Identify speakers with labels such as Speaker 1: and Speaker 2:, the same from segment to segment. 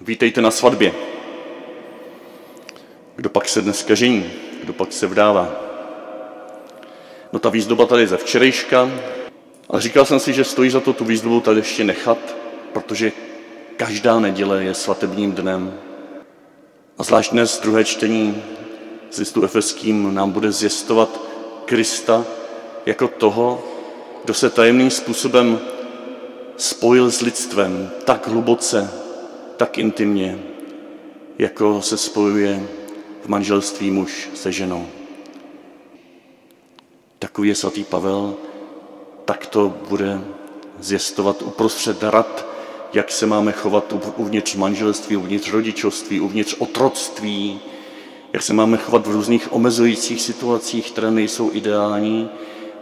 Speaker 1: Vítejte na svatbě. Kdo pak se dneska žení? Kdo pak se vdává? No ta výzdoba tady je ze včerejška, ale říkal jsem si, že stojí za to tu výzdobu tady ještě nechat, protože každá neděle je svatebním dnem. A zvlášť dnes druhé čtení z listu efeským nám bude zjistovat Krista jako toho, kdo se tajemným způsobem spojil s lidstvem tak hluboce, tak intimně, jako se spojuje v manželství muž se ženou. Takový je svatý Pavel, tak to bude zjistovat uprostřed rad, jak se máme chovat uvnitř manželství, uvnitř rodičovství, uvnitř otroctví, jak se máme chovat v různých omezujících situacích, které nejsou ideální.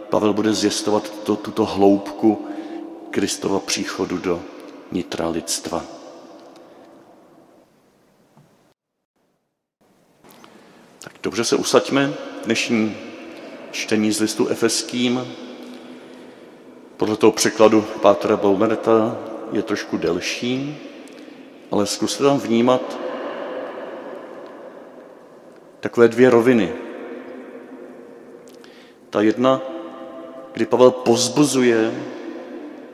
Speaker 1: Pavel bude zjistovat to, tuto hloubku Kristova příchodu do nitra lidstva. Tak dobře se usaďme. Dnešní čtení z listu efeským podle toho překladu Pátra Baumerta je trošku delší, ale zkuste tam vnímat takové dvě roviny. Ta jedna, kdy Pavel pozbuzuje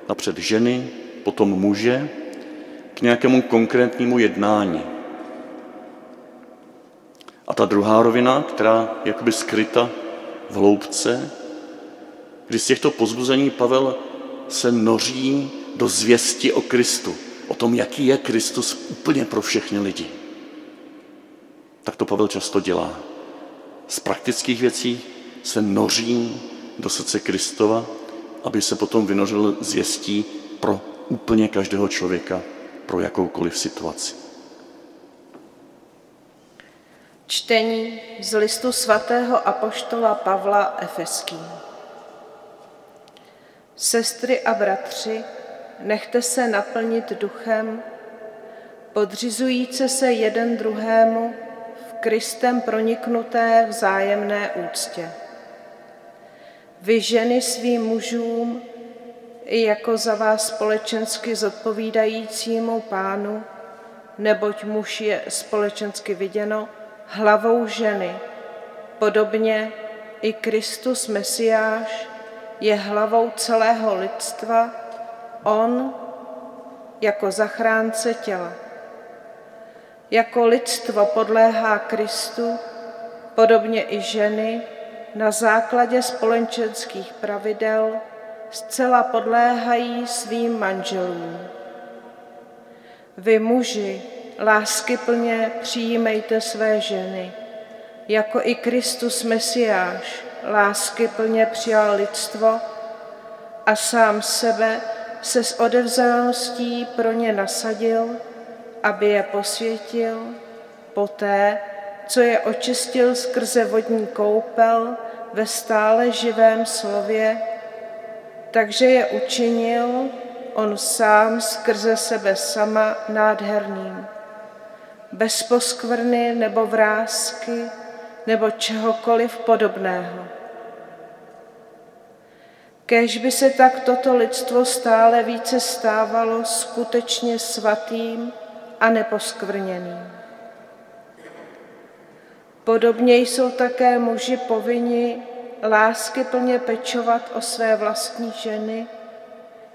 Speaker 1: napřed ženy, potom muže k nějakému konkrétnímu jednání. A ta druhá rovina, která je jakoby skryta v hloubce, kdy z těchto pozbuzení Pavel se noří do zvěsti o Kristu, o tom, jaký je Kristus úplně pro všechny lidi. Tak to Pavel často dělá. Z praktických věcí se noří do srdce Kristova, aby se potom vynořil zvěstí pro úplně každého člověka, pro jakoukoliv situaci.
Speaker 2: Čtení z listu svatého apoštola Pavla Efeským. Sestry a bratři, nechte se naplnit duchem, podřizujíce se jeden druhému v Kristem proniknuté vzájemné úctě. Vy ženy svým mužům, i jako za vás společensky zodpovídajícímu pánu, neboť muž je společensky viděno, hlavou ženy. Podobně i Kristus Mesiáš je hlavou celého lidstva, on jako zachránce těla. Jako lidstvo podléhá Kristu, podobně i ženy na základě společenských pravidel zcela podléhají svým manželům. Vy muži, láskyplně přijímejte své ženy, jako i Kristus Mesiáš láskyplně přijal lidstvo a sám sebe se s odevzaností pro ně nasadil, aby je posvětil, poté, co je očistil skrze vodní koupel ve stále živém slově, takže je učinil on sám skrze sebe sama nádherným bez poskvrny nebo vrázky nebo čehokoliv podobného. Kež by se tak toto lidstvo stále více stávalo skutečně svatým a neposkvrněným. Podobně jsou také muži povinni lásky plně pečovat o své vlastní ženy,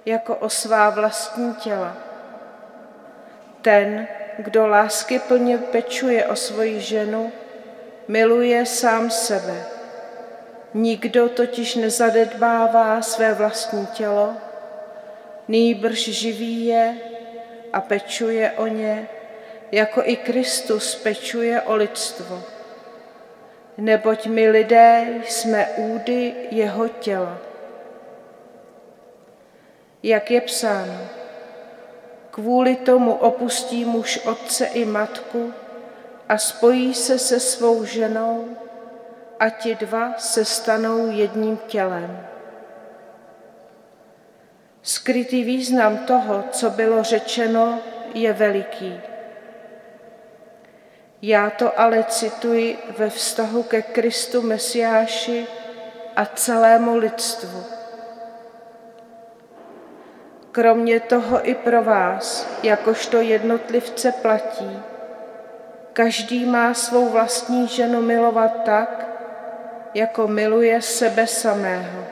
Speaker 2: jako o svá vlastní těla. Ten, kdo lásky plně pečuje o svoji ženu, miluje sám sebe. Nikdo totiž nezadedbává své vlastní tělo, nýbrž živí je a pečuje o ně, jako i Kristus pečuje o lidstvo. Neboť my lidé jsme údy jeho těla. Jak je psáno, Kvůli tomu opustí muž otce i matku a spojí se se svou ženou a ti dva se stanou jedním tělem. Skrytý význam toho, co bylo řečeno, je veliký. Já to ale cituji ve vztahu ke Kristu Mesiáši a celému lidstvu. Kromě toho i pro vás, jakožto jednotlivce platí, každý má svou vlastní ženu milovat tak, jako miluje sebe samého.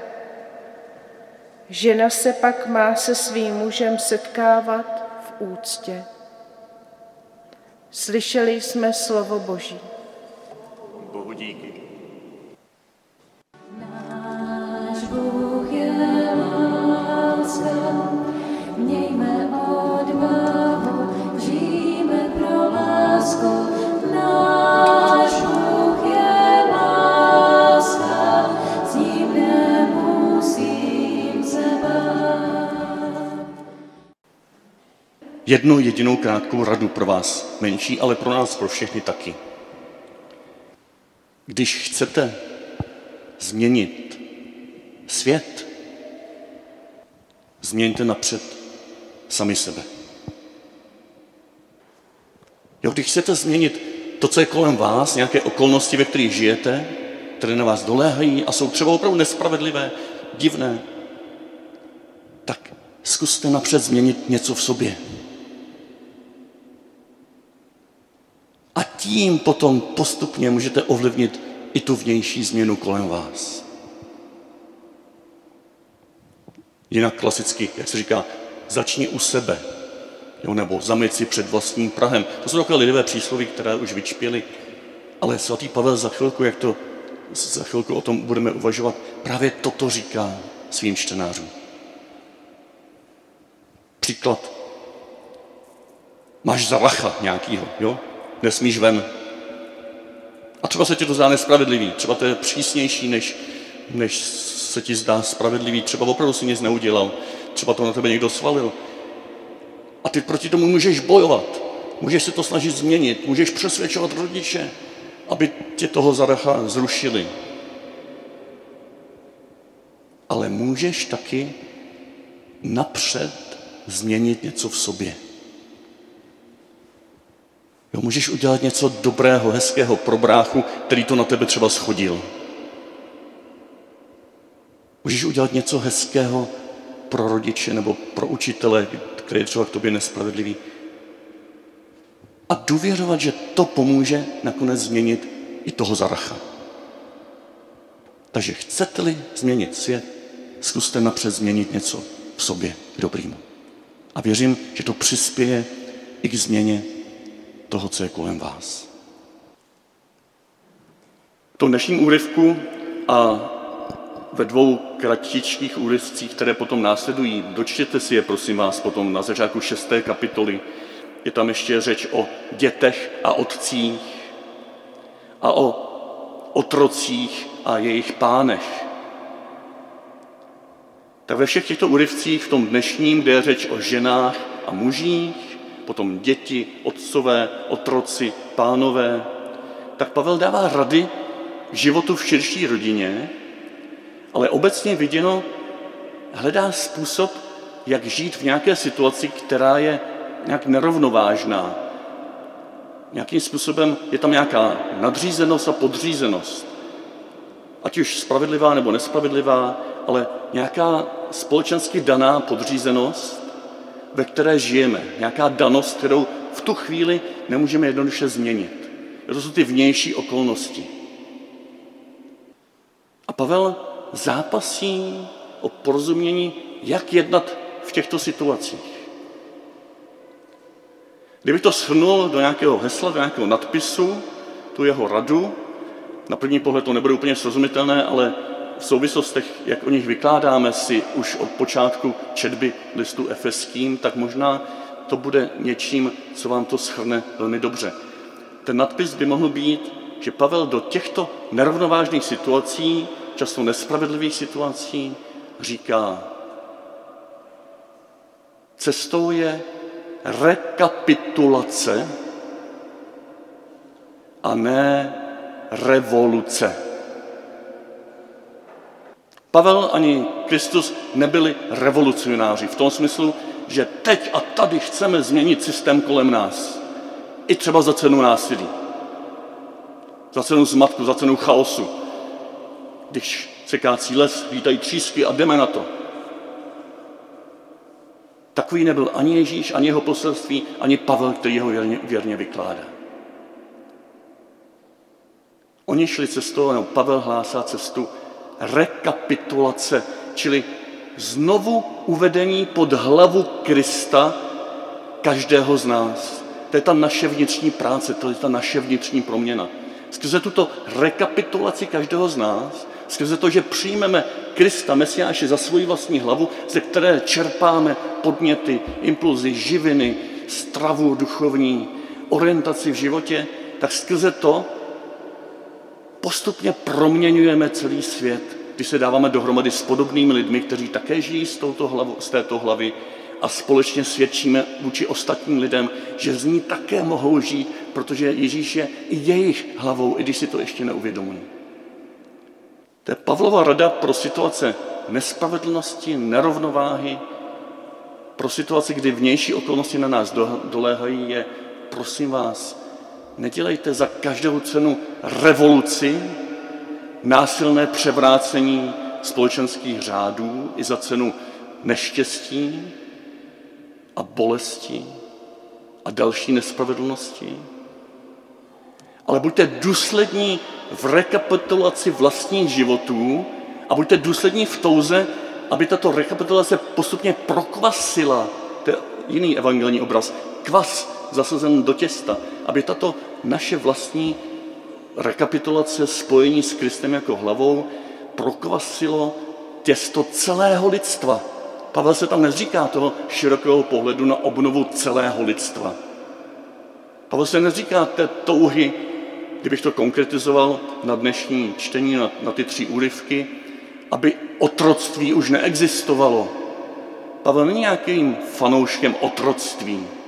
Speaker 2: Žena se pak má se svým mužem setkávat v úctě. Slyšeli jsme slovo Boží.
Speaker 1: Bohu díky.
Speaker 3: Náš Bůh je láska,
Speaker 1: Jednu jedinou krátkou radu pro vás, menší, ale pro nás, pro všechny taky. Když chcete změnit svět, změňte napřed sami sebe. Jo, když chcete změnit to, co je kolem vás, nějaké okolnosti, ve kterých žijete, které na vás doléhají a jsou třeba opravdu nespravedlivé, divné, tak zkuste napřed změnit něco v sobě. A tím potom postupně můžete ovlivnit i tu vnější změnu kolem vás. Jinak klasicky, jak se říká, začni u sebe. Jo, nebo zaměť si před vlastním Prahem. To jsou takové lidové přísloví, které už vyčpěly. Ale svatý Pavel za chvilku, jak to za chvilku o tom budeme uvažovat, právě toto říká svým čtenářům. Příklad. Máš zaracha nějakýho, jo? Nesmíš ven. A třeba se ti to zdá nespravedlivý, třeba to je přísnější, než, než se ti zdá spravedlivý, třeba opravdu si nic neudělal, třeba to na tebe někdo svalil. A ty proti tomu můžeš bojovat, můžeš se to snažit změnit, můžeš přesvědčovat rodiče, aby tě toho zaracha zrušili. Ale můžeš taky napřed změnit něco v sobě. Jo, můžeš udělat něco dobrého, hezkého pro bráchu, který to na tebe třeba schodil. Můžeš udělat něco hezkého pro rodiče nebo pro učitele, který je třeba k tobě nespravedlivý. A důvěřovat, že to pomůže nakonec změnit i toho zaracha. Takže chcete-li změnit svět, zkuste napřed změnit něco v sobě k dobrýmu. A věřím, že to přispěje i k změně toho, co je kolem vás. V tom dnešním úryvku a ve dvou kratičkých úryvcích, které potom následují, dočtěte si je, prosím vás, potom na začátku šesté kapitoly. Je tam ještě řeč o dětech a otcích a o otrocích a jejich pánech. Tak ve všech těchto úryvcích, v tom dnešním, kde je řeč o ženách a mužích, potom děti, otcové, otroci, pánové, tak Pavel dává rady k životu v širší rodině, ale obecně viděno hledá způsob, jak žít v nějaké situaci, která je nějak nerovnovážná. Nějakým způsobem je tam nějaká nadřízenost a podřízenost. Ať už spravedlivá nebo nespravedlivá, ale nějaká společensky daná podřízenost, ve které žijeme. Nějaká danost, kterou v tu chvíli nemůžeme jednoduše změnit. To jsou ty vnější okolnosti. A Pavel zápasí o porozumění, jak jednat v těchto situacích. Kdybych to shrnul do nějakého hesla, do nějakého nadpisu, tu jeho radu, na první pohled to nebude úplně srozumitelné, ale v souvislostech, jak o nich vykládáme si už od počátku četby listu efeským, tak možná to bude něčím, co vám to schrne velmi dobře. Ten nadpis by mohl být, že Pavel do těchto nerovnovážných situací, často nespravedlivých situací, říká, cestou je rekapitulace a ne revoluce. Pavel ani Kristus nebyli revolucionáři v tom smyslu, že teď a tady chceme změnit systém kolem nás. I třeba za cenu násilí. Za cenu zmatku, za cenu chaosu. Když se kácí les, vítají třísky a jdeme na to. Takový nebyl ani Ježíš, ani jeho poselství, ani Pavel, který ho věrně, věrně vykládá. Oni šli cestou, nebo Pavel hlásá cestu rekapitulace, čili znovu uvedení pod hlavu Krista každého z nás. To je ta naše vnitřní práce, to je ta naše vnitřní proměna. Skrze tuto rekapitulaci každého z nás, skrze to, že přijmeme Krista, Mesiáše, za svoji vlastní hlavu, ze které čerpáme podněty, impulzy, živiny, stravu duchovní, orientaci v životě, tak skrze to postupně proměňujeme celý svět, když se dáváme dohromady s podobnými lidmi, kteří také žijí z, touto hlavu, z této hlavy a společně svědčíme vůči ostatním lidem, že z ní také mohou žít, protože Ježíš je i jejich hlavou, i když si to ještě neuvědomují. To je Pavlova rada pro situace nespravedlnosti, nerovnováhy, pro situaci, kdy vnější okolnosti na nás doléhají, je, prosím vás, nedělejte za každou cenu revoluci, násilné převrácení společenských řádů i za cenu neštěstí a bolesti a další nespravedlnosti. Ale buďte důslední v rekapitulaci vlastních životů a buďte důslední v touze, aby tato rekapitulace postupně prokvasila, to je jiný evangelní obraz, kvas zasazen do těsta, aby tato naše vlastní rekapitulace, spojení s Kristem jako hlavou, prokvasilo těsto celého lidstva. Pavel se tam nezříká toho širokého pohledu na obnovu celého lidstva. Pavel se nezříká té touhy, kdybych to konkretizoval na dnešní čtení, na, na ty tři úryvky, aby otroctví už neexistovalo. Pavel není nějakým fanouškem otroctví.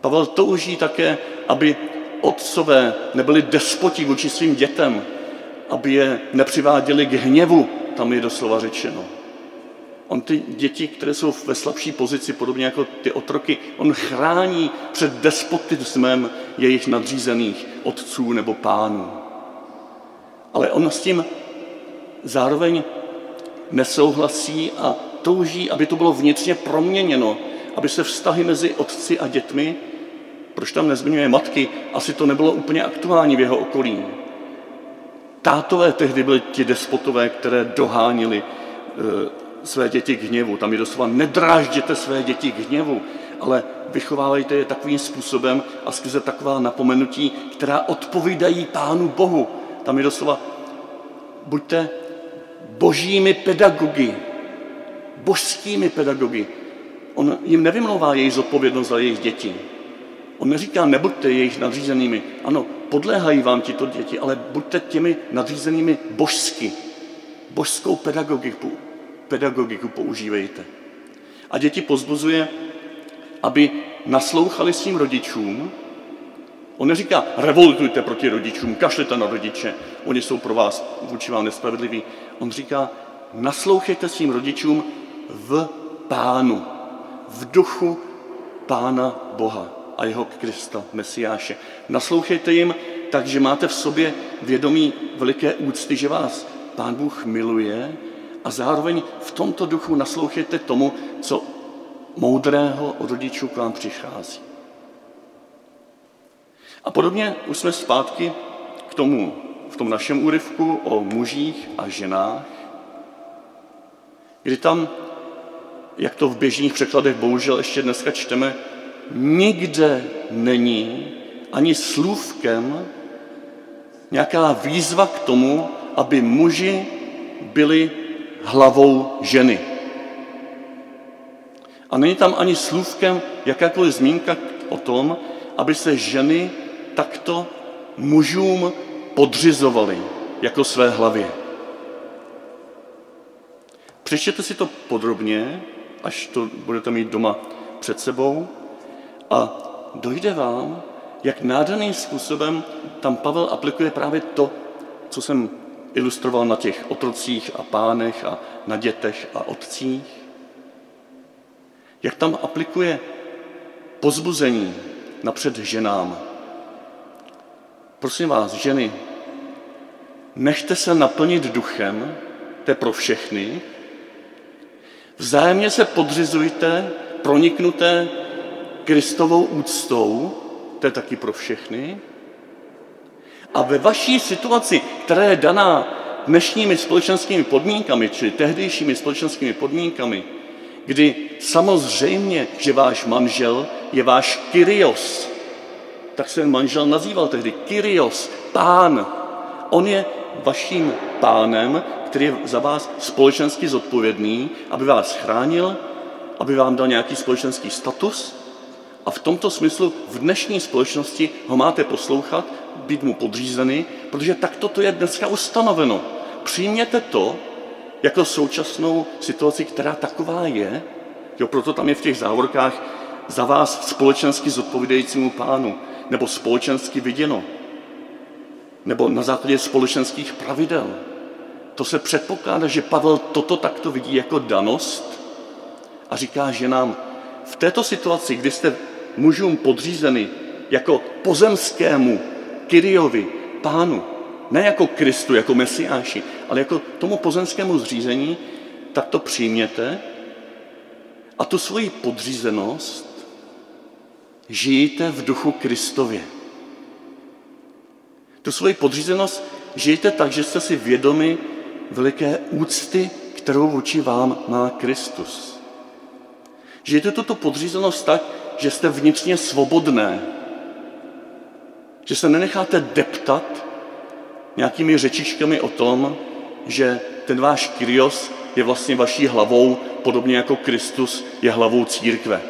Speaker 1: Pavel touží také, aby otcové nebyli despoti vůči svým dětem, aby je nepřiváděli k hněvu, tam je doslova řečeno. On ty děti, které jsou ve slabší pozici, podobně jako ty otroky, on chrání před despotismem jejich nadřízených otců nebo pánů. Ale on s tím zároveň nesouhlasí a touží, aby to bylo vnitřně proměněno, aby se vztahy mezi otci a dětmi, proč tam nezmiňuje matky, asi to nebylo úplně aktuální v jeho okolí. Tátové tehdy byli ti despotové, které dohánili e, své děti k hněvu. Tam je doslova nedrážděte své děti k hněvu, ale vychovávejte je takovým způsobem a skrze taková napomenutí, která odpovídají Pánu Bohu. Tam je doslova buďte božími pedagogy, božskými pedagogy. On jim nevymlouvá jejich zodpovědnost za jejich děti. On neříká, nebuďte jejich nadřízenými. Ano, podléhají vám tito děti, ale buďte těmi nadřízenými božsky. Božskou pedagogiku, pedagogiku používejte. A děti pozbuzuje, aby naslouchali svým rodičům. On neříká, revoltujte proti rodičům, kašlete na rodiče, oni jsou pro vás vůči vám nespravedliví. On říká, naslouchejte svým rodičům v pánu, v duchu pána Boha a jeho Krista, Mesiáše. Naslouchejte jim tak, že máte v sobě vědomí veliké úcty, že vás Pán Bůh miluje a zároveň v tomto duchu naslouchejte tomu, co moudrého od rodičů k vám přichází. A podobně už jsme zpátky k tomu, v tom našem úryvku o mužích a ženách, kdy tam, jak to v běžných překladech bohužel ještě dneska čteme, nikde není ani slůvkem nějaká výzva k tomu, aby muži byli hlavou ženy. A není tam ani slůvkem jakákoliv zmínka o tom, aby se ženy takto mužům podřizovaly jako své hlavě. Přečtěte si to podrobně, až to budete mít doma před sebou. A dojde vám, jak nádherným způsobem tam Pavel aplikuje právě to, co jsem ilustroval na těch otrocích a pánech a na dětech a otcích. Jak tam aplikuje pozbuzení napřed ženám. Prosím vás, ženy, nechte se naplnit duchem, to je pro všechny, vzájemně se podřizujte, proniknuté Kristovou úctou, to je taky pro všechny, a ve vaší situaci, která je daná dnešními společenskými podmínkami, či tehdejšími společenskými podmínkami, kdy samozřejmě, že váš manžel je váš Kyrios, tak se manžel nazýval tehdy Kyrios, pán. On je vaším pánem, který je za vás společensky zodpovědný, aby vás chránil, aby vám dal nějaký společenský status. A v tomto smyslu v dnešní společnosti ho máte poslouchat, být mu podřízený, protože takto to je dneska ustanoveno. Přijměte to jako současnou situaci, která taková je, jo, proto tam je v těch závorkách za vás společensky zodpovídajícímu pánu, nebo společensky viděno, nebo na základě společenských pravidel. To se předpokládá, že Pavel toto takto vidí jako danost a říká že nám v této situaci, kdy jste mužům podřízeny jako pozemskému Kyriovi, pánu, ne jako Kristu, jako Mesiáši, ale jako tomu pozemskému zřízení, tak to přijměte a tu svoji podřízenost žijte v duchu Kristově. Tu svoji podřízenost žijte tak, že jste si vědomi veliké úcty, kterou vůči vám má Kristus. Žijte tuto podřízenost tak, že jste vnitřně svobodné, že se nenecháte deptat nějakými řečičkami o tom, že ten váš Kyrios je vlastně vaší hlavou, podobně jako Kristus je hlavou církve.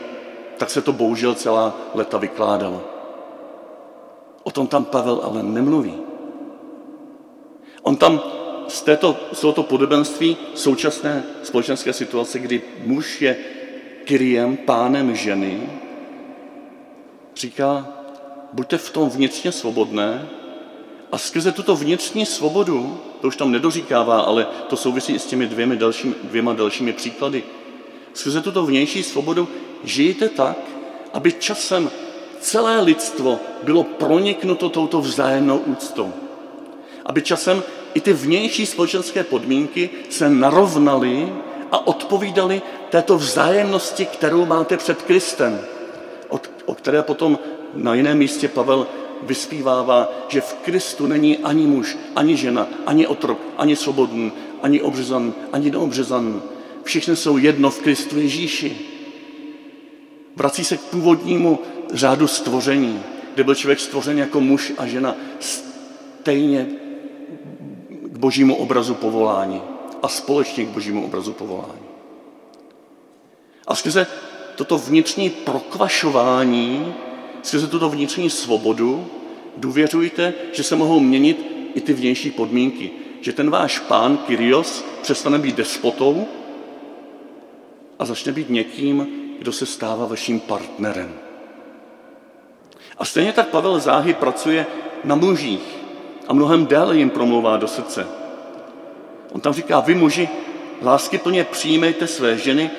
Speaker 1: Tak se to bohužel celá leta vykládalo. O tom tam Pavel ale nemluví. On tam z, této, z tohoto podobenství současné společenské situace, kdy muž je Kyriem, pánem ženy, říká, buďte v tom vnitřně svobodné a skrze tuto vnitřní svobodu, to už tam nedoříkává, ale to souvisí i s těmi dvěmi dalšími, dvěma dalšími příklady, skrze tuto vnější svobodu žijte tak, aby časem celé lidstvo bylo proniknuto touto vzájemnou úctou. Aby časem i ty vnější společenské podmínky se narovnaly a odpovídaly této vzájemnosti, kterou máte před Kristem, o které potom na jiném místě Pavel vyspívává, že v Kristu není ani muž, ani žena, ani otrok, ani svobodný, ani obřezan, ani neobřezan. Všichni jsou jedno v Kristu Ježíši. Vrací se k původnímu řádu stvoření, kde byl člověk stvořen jako muž a žena stejně k božímu obrazu povolání a společně k božímu obrazu povolání. A skrze toto vnitřní prokvašování skrze tuto vnitřní svobodu důvěřujte, že se mohou měnit i ty vnější podmínky. Že ten váš pán Kyrios přestane být despotou a začne být někým, kdo se stává vaším partnerem. A stejně tak Pavel záhy pracuje na mužích a mnohem déle jim promlouvá do srdce. On tam říká, vy muži, lásky plně přijmejte své ženy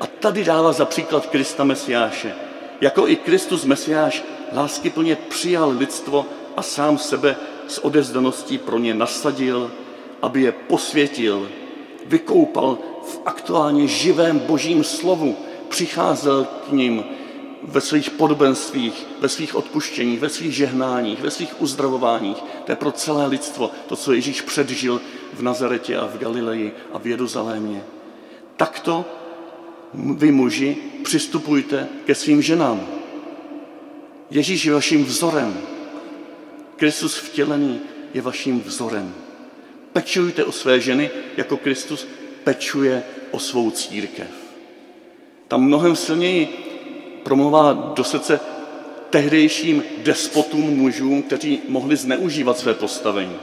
Speaker 1: a tady dává za příklad Krista Mesiáše – jako i Kristus Mesiáš láskyplně přijal lidstvo a sám sebe s odezdaností pro ně nasadil, aby je posvětil, vykoupal v aktuálně živém božím slovu, přicházel k ním ve svých podobenstvích, ve svých odpuštěních, ve svých žehnáních, ve svých uzdravováních. To je pro celé lidstvo, to, co Ježíš předžil v Nazaretě a v Galileji a v Jeruzalémě. Takto vy muži přistupujte ke svým ženám. Ježíš je vaším vzorem. Kristus vtělený je vaším vzorem. Pečujte o své ženy, jako Kristus pečuje o svou církev. Tam mnohem silněji promluvá do srdce tehdejším despotům mužům, kteří mohli zneužívat své postavení.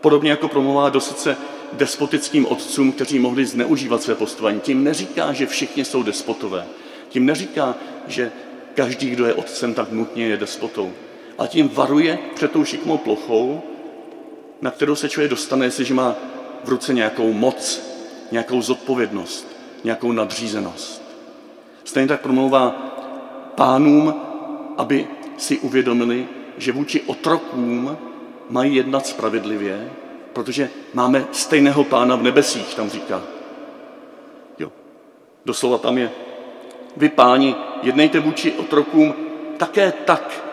Speaker 1: Podobně jako promluvá do srdce despotickým otcům, kteří mohli zneužívat své postavení. Tím neříká, že všichni jsou despotové. Tím neříká, že každý, kdo je otcem, tak nutně je despotou. A tím varuje před tou šikmou plochou, na kterou se člověk dostane, jestliže má v ruce nějakou moc, nějakou zodpovědnost, nějakou nadřízenost. Stejně tak promlouvá pánům, aby si uvědomili, že vůči otrokům mají jednat spravedlivě, protože máme stejného pána v nebesích, tam říká. Jo. Doslova tam je. Vy páni, jednejte vůči otrokům také tak,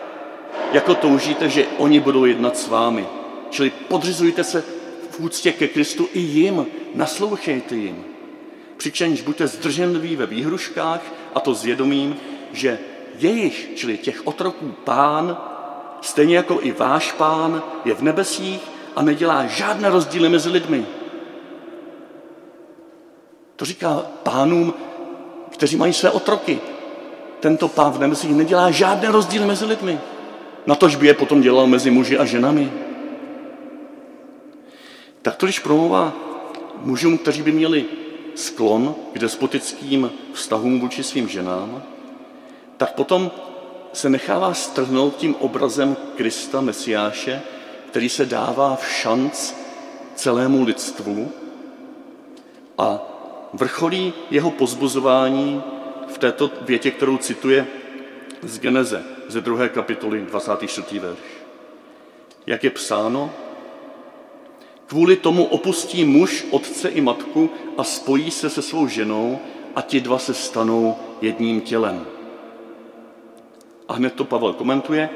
Speaker 1: jako toužíte, že oni budou jednat s vámi. Čili podřizujte se v úctě ke Kristu i jim, naslouchejte jim. Přičemž buďte zdrženliví ve výhruškách a to zvědomím, že jejich, čili těch otroků pán, stejně jako i váš pán, je v nebesích a nedělá žádné rozdíly mezi lidmi. To říká pánům, kteří mají své otroky. Tento pán v nebesích nedělá žádné rozdíly mezi lidmi. Na tož by je potom dělal mezi muži a ženami. Tak to, když promluvá mužům, kteří by měli sklon k despotickým vztahům vůči svým ženám, tak potom se nechává strhnout tím obrazem Krista, Mesiáše, který se dává v šanc celému lidstvu a vrcholí jeho pozbuzování v této větě, kterou cituje z Geneze, ze druhé kapitoly, 24. verš. Jak je psáno, kvůli tomu opustí muž otce i matku a spojí se se svou ženou a ti dva se stanou jedním tělem. A hned to Pavel komentuje.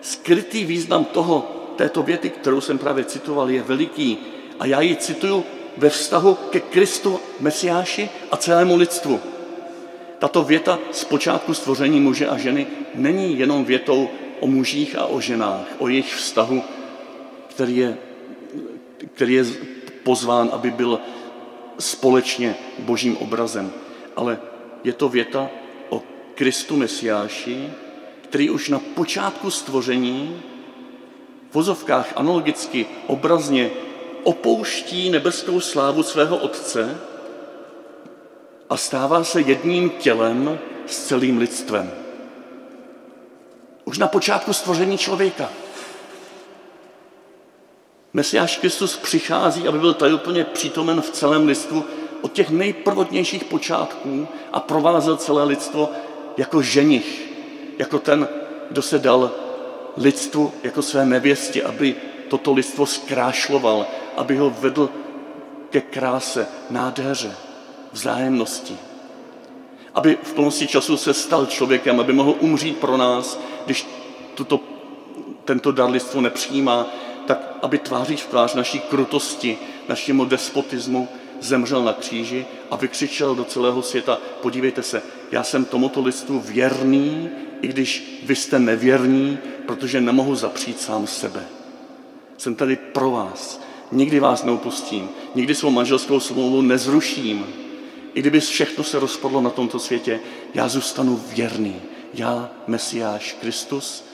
Speaker 1: Skrytý význam toho, této věty, kterou jsem právě citoval, je veliký. A já ji cituju ve vztahu ke Kristu Mesiáši a celému lidstvu. Tato věta z počátku stvoření muže a ženy není jenom větou o mužích a o ženách, o jejich vztahu, který je, který je pozván, aby byl společně božím obrazem, ale je to věta o Kristu Mesiáši, který už na počátku stvoření vozovkách analogicky obrazně opouští nebeskou slávu svého Otce a stává se jedním tělem s celým lidstvem. Už na počátku stvoření člověka. Mesiáš Kristus přichází, aby byl tady úplně přítomen v celém lidstvu od těch nejprvodnějších počátků a provázel celé lidstvo jako ženich, jako ten, kdo se dal lidstvu jako své nevěstě, aby toto lidstvo zkrášloval, aby ho vedl ke kráse, nádheře, vzájemnosti. Aby v plnosti času se stal člověkem, aby mohl umřít pro nás, když tuto, tento dar lidstvo nepřijímá, tak aby tváří v tvář naší krutosti, našemu despotismu, zemřel na kříži a vykřičel do celého světa, podívejte se, já jsem tomuto listu věrný, i když vy jste nevěrní, protože nemohu zapřít sám sebe. Jsem tady pro vás. Nikdy vás neupustím. Nikdy svou manželskou smlouvu nezruším. I kdyby všechno se rozpadlo na tomto světě, já zůstanu věrný. Já, Mesiáš Kristus,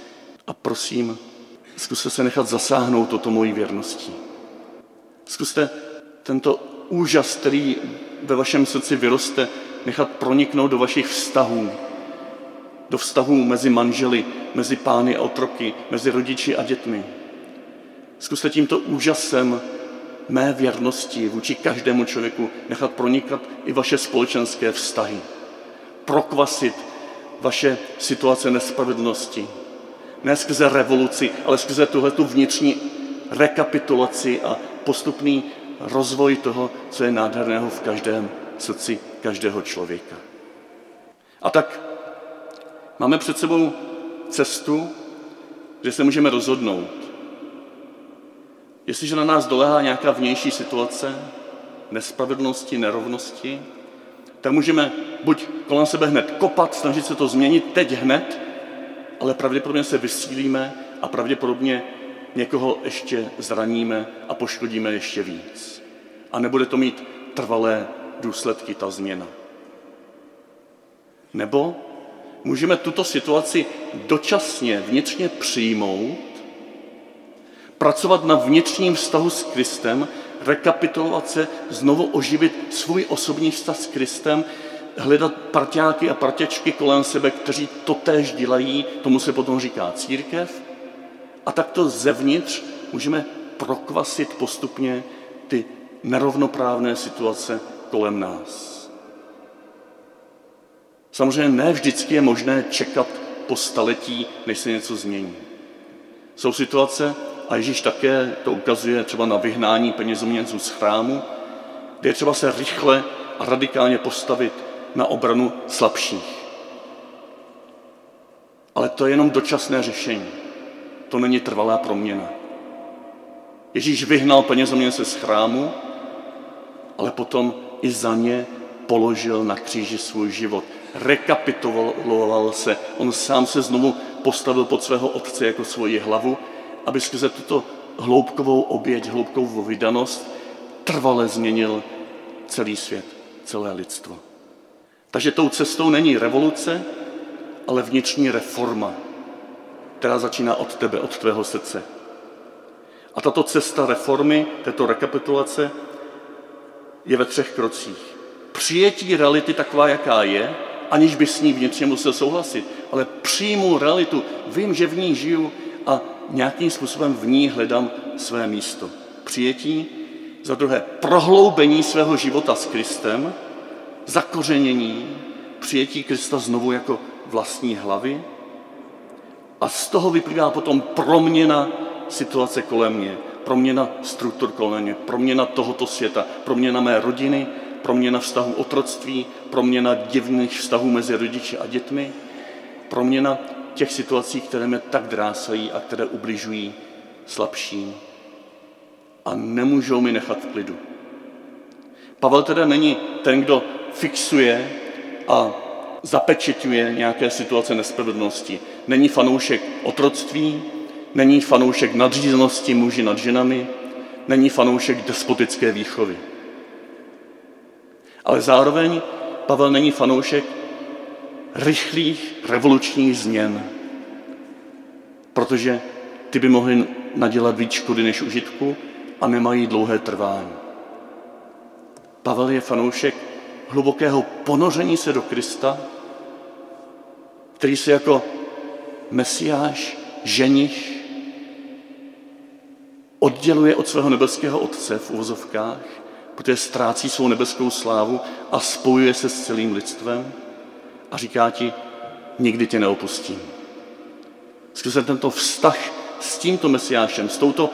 Speaker 1: a prosím, zkuste se nechat zasáhnout toto mojí věrností. Zkuste tento úžas, který ve vašem srdci vyroste, nechat proniknout do vašich vztahů, do vztahů mezi manželi, mezi pány a otroky, mezi rodiči a dětmi. Zkuste tímto úžasem mé věrnosti vůči každému člověku nechat pronikat i vaše společenské vztahy. Prokvasit vaše situace nespravedlnosti. Ne skrze revoluci, ale skrze tuhle tu vnitřní rekapitulaci a postupný rozvoj toho, co je nádherného v každém srdci každého člověka. A tak máme před sebou cestu, kde se můžeme rozhodnout. Jestliže na nás dolehá nějaká vnější situace, nespravedlnosti, nerovnosti, tak můžeme buď kolem sebe hned kopat, snažit se to změnit teď hned, ale pravděpodobně se vysílíme a pravděpodobně někoho ještě zraníme a poškodíme ještě víc. A nebude to mít trvalé důsledky, ta změna. Nebo můžeme tuto situaci dočasně vnitřně přijmout, pracovat na vnitřním vztahu s Kristem, rekapitulovat se, znovu oživit svůj osobní vztah s Kristem, hledat parťáky a partěčky kolem sebe, kteří to též dělají, tomu se potom říká církev. A takto zevnitř můžeme prokvasit postupně ty nerovnoprávné situace kolem nás. Samozřejmě ne vždycky je možné čekat po staletí, než se něco změní. Jsou situace, a Ježíš také to ukazuje třeba na vyhnání penězoměnců z chrámu, kde je třeba se rychle a radikálně postavit na obranu slabších. Ale to je jenom dočasné řešení. To není trvalá proměna. Ježíš vyhnal penězoměnce z chrámu, ale potom i za ně položil na kříži svůj život. Rekapituloval se. On sám se znovu postavil pod svého otce jako svoji hlavu, aby skrze tuto hloubkovou oběť, hloubkovou vydanost trvale změnil celý svět, celé lidstvo. Takže tou cestou není revoluce, ale vnitřní reforma, která začíná od tebe, od tvého srdce. A tato cesta reformy, této rekapitulace, je ve třech krocích. Přijetí reality taková, jaká je, aniž by s ní vnitřně musel souhlasit, ale přijmu realitu, vím, že v ní žiju a nějakým způsobem v ní hledám své místo. Přijetí, za druhé prohloubení svého života s Kristem, zakořenění, přijetí Krista znovu jako vlastní hlavy a z toho vyplývá potom proměna situace kolem mě, proměna struktur kolem mě, proměna tohoto světa, proměna mé rodiny, proměna vztahu otroctví, proměna divných vztahů mezi rodiči a dětmi, proměna těch situací, které mě tak drásají a které ubližují slabším a nemůžou mi nechat klidu. Pavel teda není ten, kdo fixuje a zapečeťuje nějaké situace nespravedlnosti. Není fanoušek otroctví, není fanoušek nadřízenosti muži nad ženami, není fanoušek despotické výchovy. Ale zároveň Pavel není fanoušek rychlých revolučních změn, protože ty by mohly nadělat víc škody než užitku a nemají dlouhé trvání. Pavel je fanoušek hlubokého ponoření se do Krista, který se jako mesiáš, ženich, odděluje od svého nebeského otce v uvozovkách, protože ztrácí svou nebeskou slávu a spojuje se s celým lidstvem a říká ti, nikdy tě neopustím. Skrze tento vztah s tímto mesiášem, s touto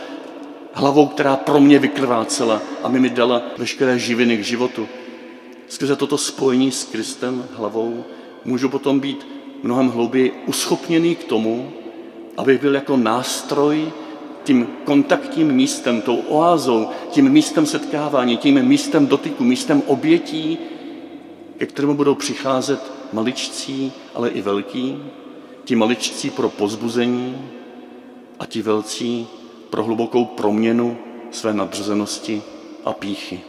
Speaker 1: hlavou, která pro mě vykrvácela a mi mi dala veškeré živiny k životu, skrze toto spojení s Kristem hlavou můžu potom být mnohem hlouběji uschopněný k tomu, abych byl jako nástroj tím kontaktním místem, tou oázou, tím místem setkávání, tím místem dotyku, místem obětí, ke kterému budou přicházet maličcí, ale i velký, ti maličcí pro pozbuzení a ti velcí pro hlubokou proměnu své nadřazenosti a píchy.